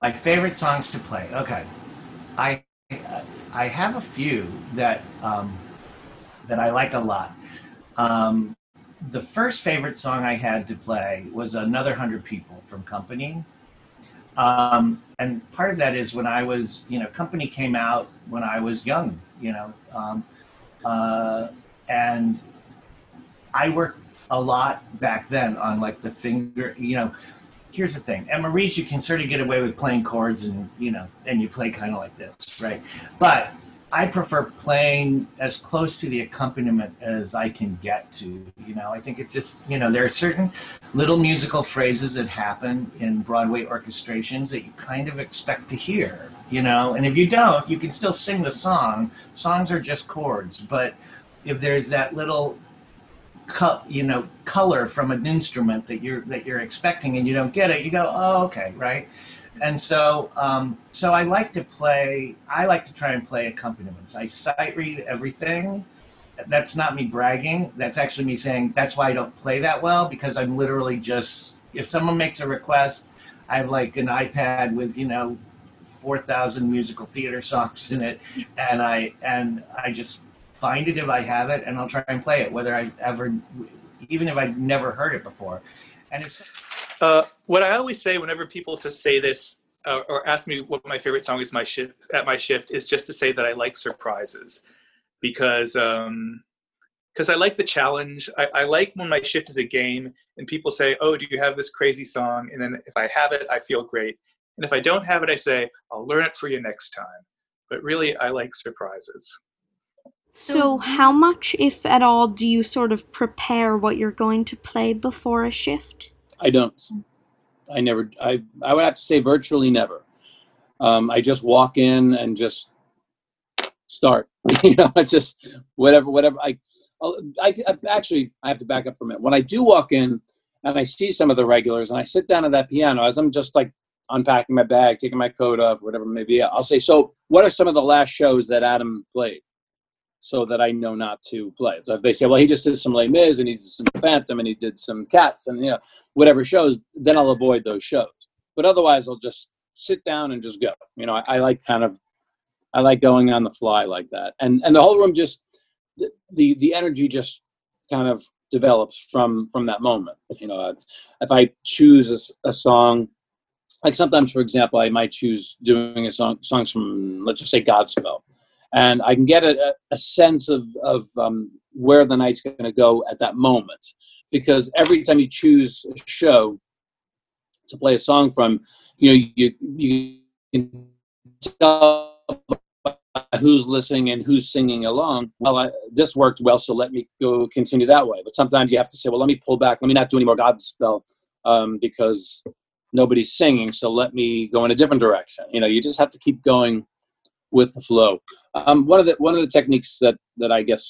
My favorite songs to play. Okay, I I have a few that um, that I like a lot. Um, the first favorite song I had to play was "Another Hundred People" from Company, um, and part of that is when I was, you know, Company came out when I was young, you know, um, uh, and I worked a lot back then on like the finger, you know. Here's the thing, at Marie's, you can sort of get away with playing chords, and you know, and you play kind of like this, right? But I prefer playing as close to the accompaniment as I can get to. You know, I think it just, you know, there are certain little musical phrases that happen in Broadway orchestrations that you kind of expect to hear. You know, and if you don't, you can still sing the song. Songs are just chords, but if there's that little co- you know color from an instrument that you're that you're expecting and you don't get it you go oh okay right? And so um, so i like to play i like to try and play accompaniments. I sight read everything. That's not me bragging. That's actually me saying that's why i don't play that well because i'm literally just if someone makes a request i have like an ipad with you know 4000 musical theater songs in it and i and i just find it if I have it, and I'll try and play it, whether I ever, even if I've never heard it before. And it's Uh, what I always say whenever people say this uh, or ask me what my favorite song is my shift at my shift is just to say that I like surprises because um, because I like the challenge. I, I like when my shift is a game and people say, "Oh, do you have this crazy song?" And then if I have it, I feel great. And if I don't have it, I say, "I'll learn it for you next time." But really, I like surprises. So, how much, if at all, do you sort of prepare what you're going to play before a shift? I don't. I never. I I would have to say virtually never. Um, I just walk in and just start. you know, it's just whatever, whatever. I, I, I actually I have to back up for a minute. When I do walk in and I see some of the regulars and I sit down at that piano as I'm just like unpacking my bag, taking my coat off, whatever it may be, I'll say, "So, what are some of the last shows that Adam played?" So that I know not to play. So if they say, well, he just did some Les Mis and he did some Phantom and he did some Cats and you know whatever shows, then I'll avoid those shows. But otherwise, I'll just sit down and just go. You know, I, I like kind of I like going on the fly like that, and and the whole room just the the energy just kind of develops from from that moment. You know, if I choose a, a song like sometimes for example i might choose doing a song songs from let's just say godspell and I can get a, a sense of, of um, where the night's going to go at that moment. Because every time you choose a show to play a song from, you know, you, you can tell who's listening and who's singing along. Well, I, this worked well, so let me go continue that way. But sometimes you have to say, well, let me pull back. Let me not do any more Godspell um, because nobody's singing. So let me go in a different direction. You know, you just have to keep going with the flow. Um, one of the one of the techniques that that I guess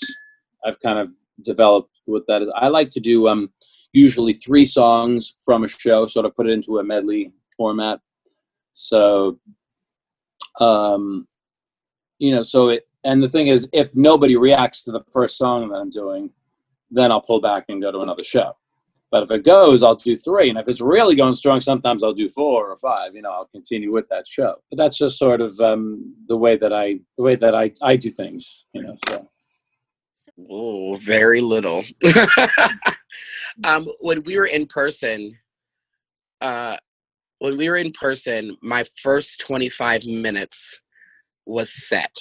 I've kind of developed with that is I like to do um, usually three songs from a show, sort of put it into a medley format. So, um, you know, so it and the thing is, if nobody reacts to the first song that I'm doing, then I'll pull back and go to another show. But if it goes, I'll do three. And if it's really going strong, sometimes I'll do four or five. You know, I'll continue with that show. But that's just sort of um, the way that I the way that I, I do things. You know, so. Oh, very little. um, when we were in person, uh, when we were in person, my first 25 minutes was set.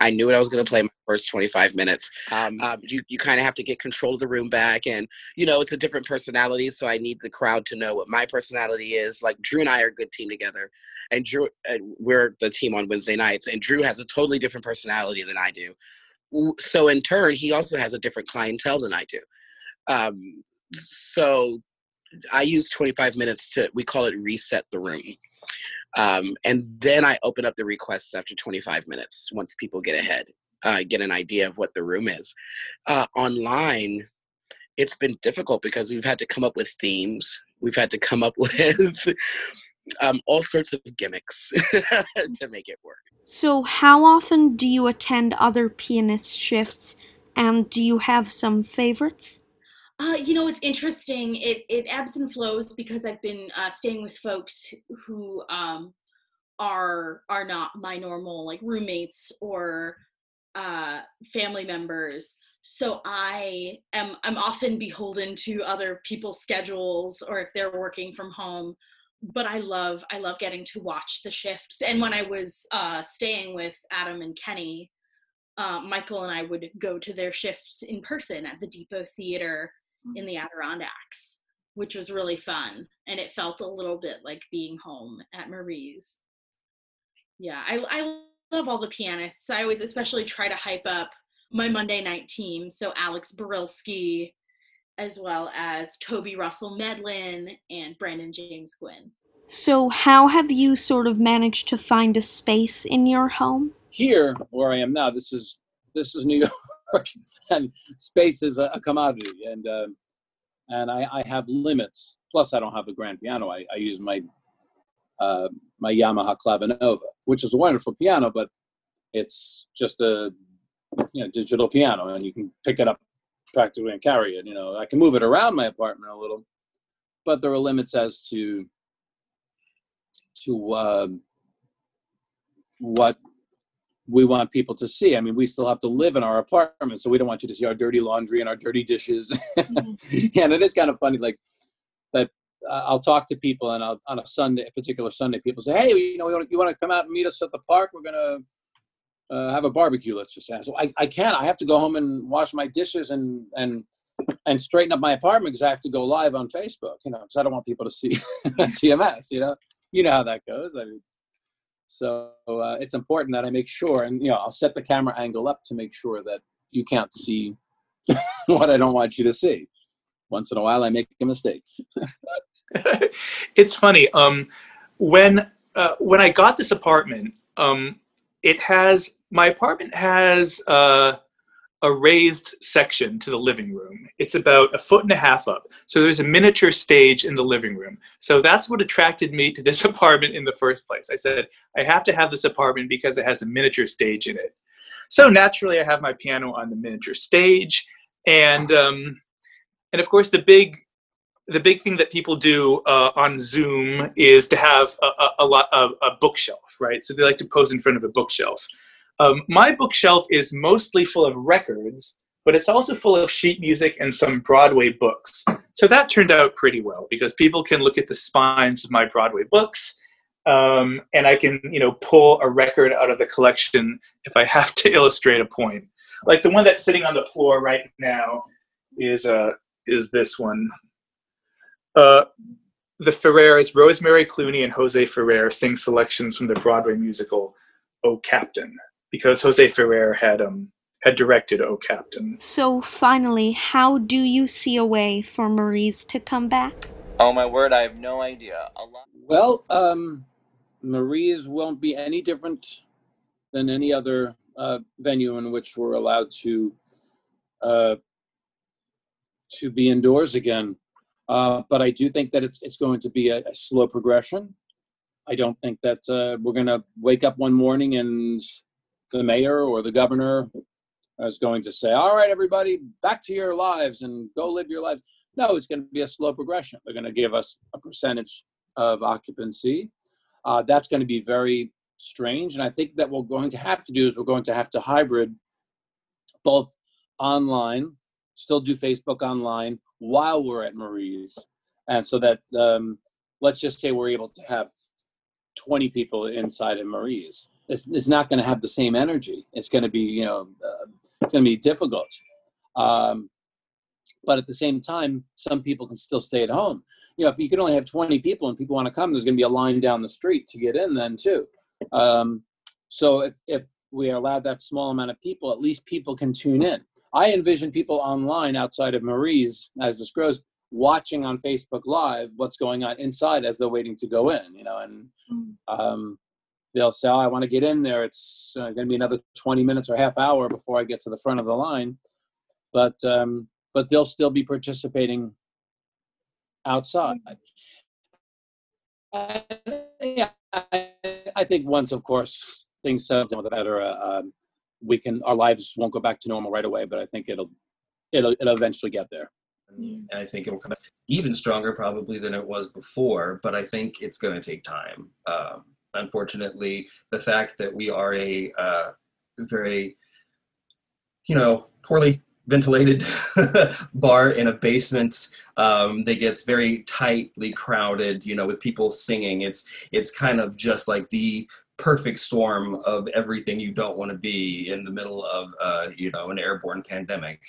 I knew what I was going to play my first 25 minutes. Um, um, you you kind of have to get control of the room back, and you know it's a different personality, so I need the crowd to know what my personality is. Like Drew and I are a good team together, and Drew uh, we're the team on Wednesday nights, and Drew has a totally different personality than I do. So in turn, he also has a different clientele than I do. Um, so I use 25 minutes to we call it reset the room. Um, and then I open up the requests after 25 minutes once people get ahead, uh, get an idea of what the room is. Uh, online, it's been difficult because we've had to come up with themes. We've had to come up with um, all sorts of gimmicks to make it work. So, how often do you attend other pianist shifts, and do you have some favorites? Uh, you know, it's interesting. It it ebbs and flows because I've been uh, staying with folks who um, are are not my normal like roommates or uh, family members. So I am I'm often beholden to other people's schedules or if they're working from home. But I love I love getting to watch the shifts. And when I was uh, staying with Adam and Kenny, uh, Michael and I would go to their shifts in person at the Depot Theater in the Adirondacks, which was really fun. And it felt a little bit like being home at Marie's. Yeah, I, I love all the pianists. I always especially try to hype up my Monday night team. So Alex Barilski, as well as Toby Russell Medlin and Brandon James Gwinn. So, how have you sort of managed to find a space in your home? Here, where I am now, this is this is New York. and space is a, commodity, and uh, and I, I, have limits. Plus, I don't have a grand piano. I, I use my uh, my Yamaha Clavinova, which is a wonderful piano, but it's just a you know, digital piano, and you can pick it up practically and carry it. You know, I can move it around my apartment a little, but there are limits as to to uh, what we want people to see. I mean, we still have to live in our apartment, so we don't want you to see our dirty laundry and our dirty dishes. Mm-hmm. and it is kind of funny, like that. Uh, I'll talk to people, and I'll, on a Sunday, a particular Sunday, people say, "Hey, you know, you want to come out and meet us at the park? We're gonna uh, have a barbecue." Let's just say, so I, I can't. I have to go home and wash my dishes and and and straighten up my apartment because I have to go live on Facebook. You know, because I don't want people to see mess. You know, you know how that goes. I mean, so uh, it's important that I make sure, and you know, I'll set the camera angle up to make sure that you can't see what I don't want you to see. Once in a while, I make a mistake. it's funny. Um, when uh, when I got this apartment, um, it has my apartment has uh, a raised section to the living room. It's about a foot and a half up. So there's a miniature stage in the living room. So that's what attracted me to this apartment in the first place. I said, I have to have this apartment because it has a miniature stage in it. So naturally, I have my piano on the miniature stage, and um, and of course the big the big thing that people do uh, on Zoom is to have a, a, a lot of a bookshelf, right? So they like to pose in front of a bookshelf. Um, my bookshelf is mostly full of records, but it's also full of sheet music and some Broadway books. So that turned out pretty well because people can look at the spines of my Broadway books, um, and I can, you know, pull a record out of the collection if I have to illustrate a point. Like the one that's sitting on the floor right now is uh, is this one. Uh, the Ferrers, Rosemary Clooney and Jose Ferrer sing selections from the Broadway musical "Oh Captain," because Jose Ferrer had um had directed "Oh Captain." So finally, how do you see a way for Marie's to come back? Oh my word, I have no idea. A lot. Well, um, Marie's won't be any different than any other uh, venue in which we're allowed to uh, to be indoors again. Uh, but I do think that it's it's going to be a, a slow progression. I don't think that uh, we're going to wake up one morning and the mayor or the governor is going to say, "All right, everybody, back to your lives and go live your lives." No, it's going to be a slow progression. They're going to give us a percentage of occupancy. Uh, that's going to be very strange, and I think that we're going to have to do is we're going to have to hybrid both online, still do Facebook online while we're at Marie's, and so that um, let's just say we're able to have 20 people inside of Marie's. It's, it's not going to have the same energy. It's going to be, you know, uh, it's going to be difficult. Um, but at the same time, some people can still stay at home. You know, if you can only have 20 people and people want to come, there's going to be a line down the street to get in then too. Um, so if, if we allow that small amount of people, at least people can tune in. I envision people online outside of Marie's, as this grows, watching on Facebook Live what's going on inside as they're waiting to go in. You know, and um, they'll say, oh, "I want to get in there. It's uh, going to be another 20 minutes or half hour before I get to the front of the line," but um, but they'll still be participating outside. Uh, yeah, I, I think once, of course, things settle down, the better. Uh, um, we can our lives won't go back to normal right away, but I think it'll it'll it'll eventually get there. And I think it'll come back even stronger probably than it was before, but I think it's going to take time. Um, unfortunately, the fact that we are a uh, very, you know, poorly ventilated bar in a basement um, that gets very tightly crowded, you know, with people singing. It's it's kind of just like the perfect storm of everything you don't want to be in the middle of uh, you know an airborne pandemic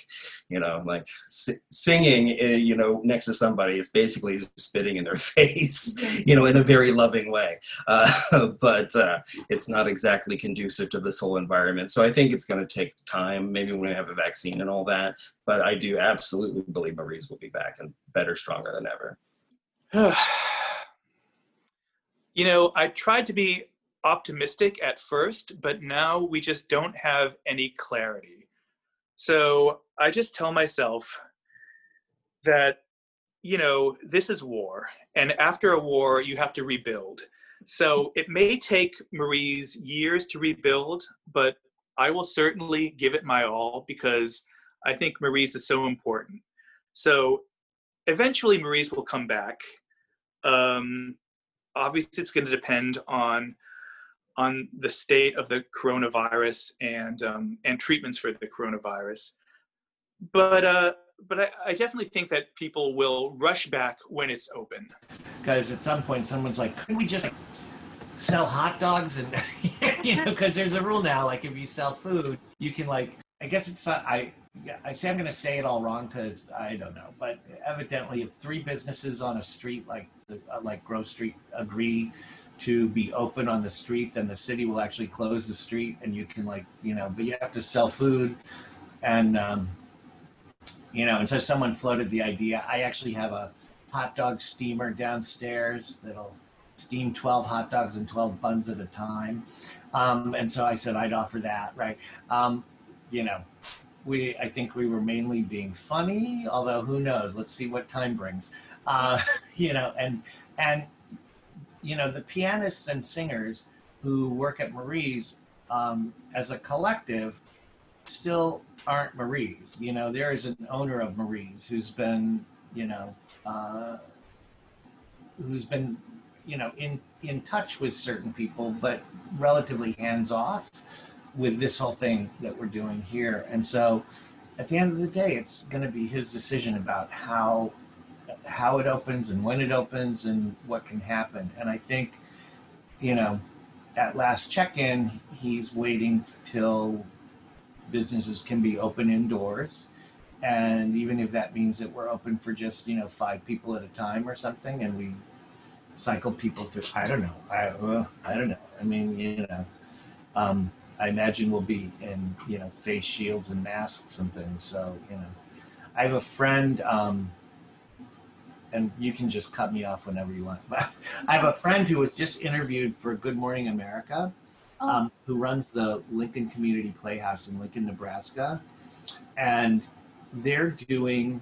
you know like s- singing uh, you know next to somebody is basically spitting in their face you know in a very loving way. Uh, but uh, it's not exactly conducive to this whole environment. So i think it's going to take time maybe when we have a vaccine and all that but i do absolutely believe marie's will be back and better stronger than ever. You know, I tried to be optimistic at first, but now we just don't have any clarity. So I just tell myself that, you know, this is war. And after a war, you have to rebuild. So it may take Marie's years to rebuild, but I will certainly give it my all because I think Marie's is so important. So eventually, Marie's will come back. Um, obviously, it's going to depend on on the state of the coronavirus and um, and treatments for the coronavirus. But uh, but I, I definitely think that people will rush back when it's open. because at some point someone's like, couldn't we just sell hot dogs and you know because there's a rule now like if you sell food you can like I guess it's not I I say I'm gonna say it all wrong because I don't know but evidently if three businesses on a street like uh, like Grove Street agree to be open on the street then the city will actually close the street and you can like you know but you have to sell food and um, you know and so someone floated the idea I actually have a hot dog steamer downstairs that'll steam 12 hot dogs and 12 buns at a time. Um, and so I said I'd offer that, right? Um, you know, we I think we were mainly being funny, although who knows? Let's see what time brings. Uh, you know, and and you know the pianists and singers who work at Marie's um, as a collective still aren't Marie's. You know, there is an owner of Marie's who's been, you know, uh, who's been, you know, in in touch with certain people, but relatively hands off with this whole thing that we're doing here. And so, at the end of the day, it's going to be his decision about how how it opens and when it opens and what can happen. And I think, you know, at last check-in, he's waiting till businesses can be open indoors. And even if that means that we're open for just, you know, five people at a time or something, and we cycle people through, I don't know. I, uh, I don't know. I mean, you know, um, I imagine we'll be in, you know, face shields and masks and things. So, you know, I have a friend, um, and you can just cut me off whenever you want. But I have a friend who was just interviewed for Good Morning America, Oh. um, who runs the Lincoln Community Playhouse in Lincoln, Nebraska, and they're doing,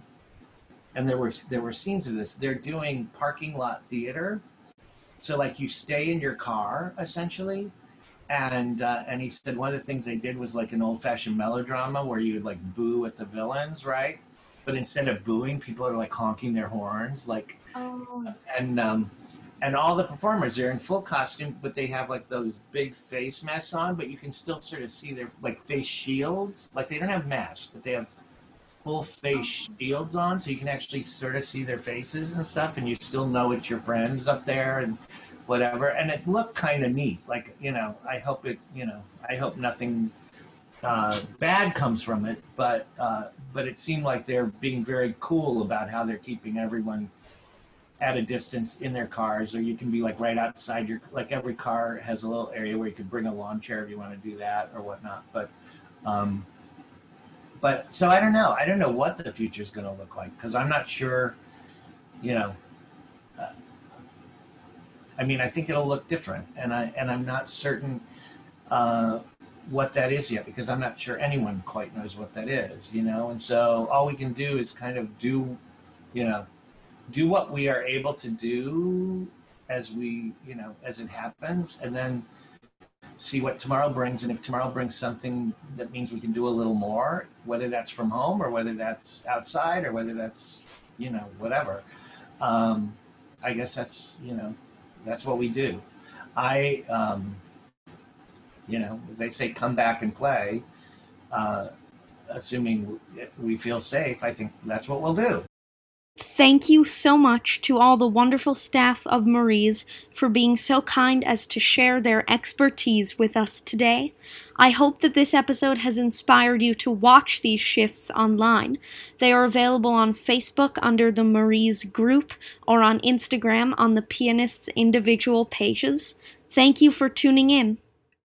and there were there were scenes of this. They're doing parking lot theater, so like you stay in your car essentially. And uh, and he said one of the things they did was like an old fashioned melodrama where you would like boo at the villains, right? But instead of booing, people are like honking their horns, like Oh. and um, and all the performers they're in full costume, but they have like those big face masks on, but you can still sort of see their like face shields. Like they don't have masks, but they have full face shields on, so you can actually sort of see their faces and stuff, and you still know it's your friends up there and whatever. And it looked kind of neat. Like you know, I hope it. You know, I hope nothing uh, bad comes from it, but uh, but it seemed like they're being very cool about how they're keeping everyone at a distance in their cars, or you can be like right outside your like every car has a little area where you could bring a lawn chair if you want to do that or whatnot. But um, but so I don't know. I don't know what the future is going to look like because I'm not sure. You know. Uh, I mean, I think it'll look different, and I and I'm not certain uh, what that is yet because I'm not sure anyone quite knows what that is. You know, and so all we can do is kind of do, you know, do what we are able to do as we, you know, as it happens, and then see what tomorrow brings. And if tomorrow brings something that means we can do a little more, whether that's from home or whether that's outside or whether that's, you know, whatever. Um, I guess that's, you know, that's what we do. I, um, you know, if they say come back and play, uh, assuming we feel safe, I think that's what we'll do. Thank you so much to all the wonderful staff of Marie's for being so kind as to share their expertise with us today. I hope that this episode has inspired you to watch these shifts online. They are available on Facebook under the Marie's group or on Instagram on the pianist's individual pages. Thank you for tuning in.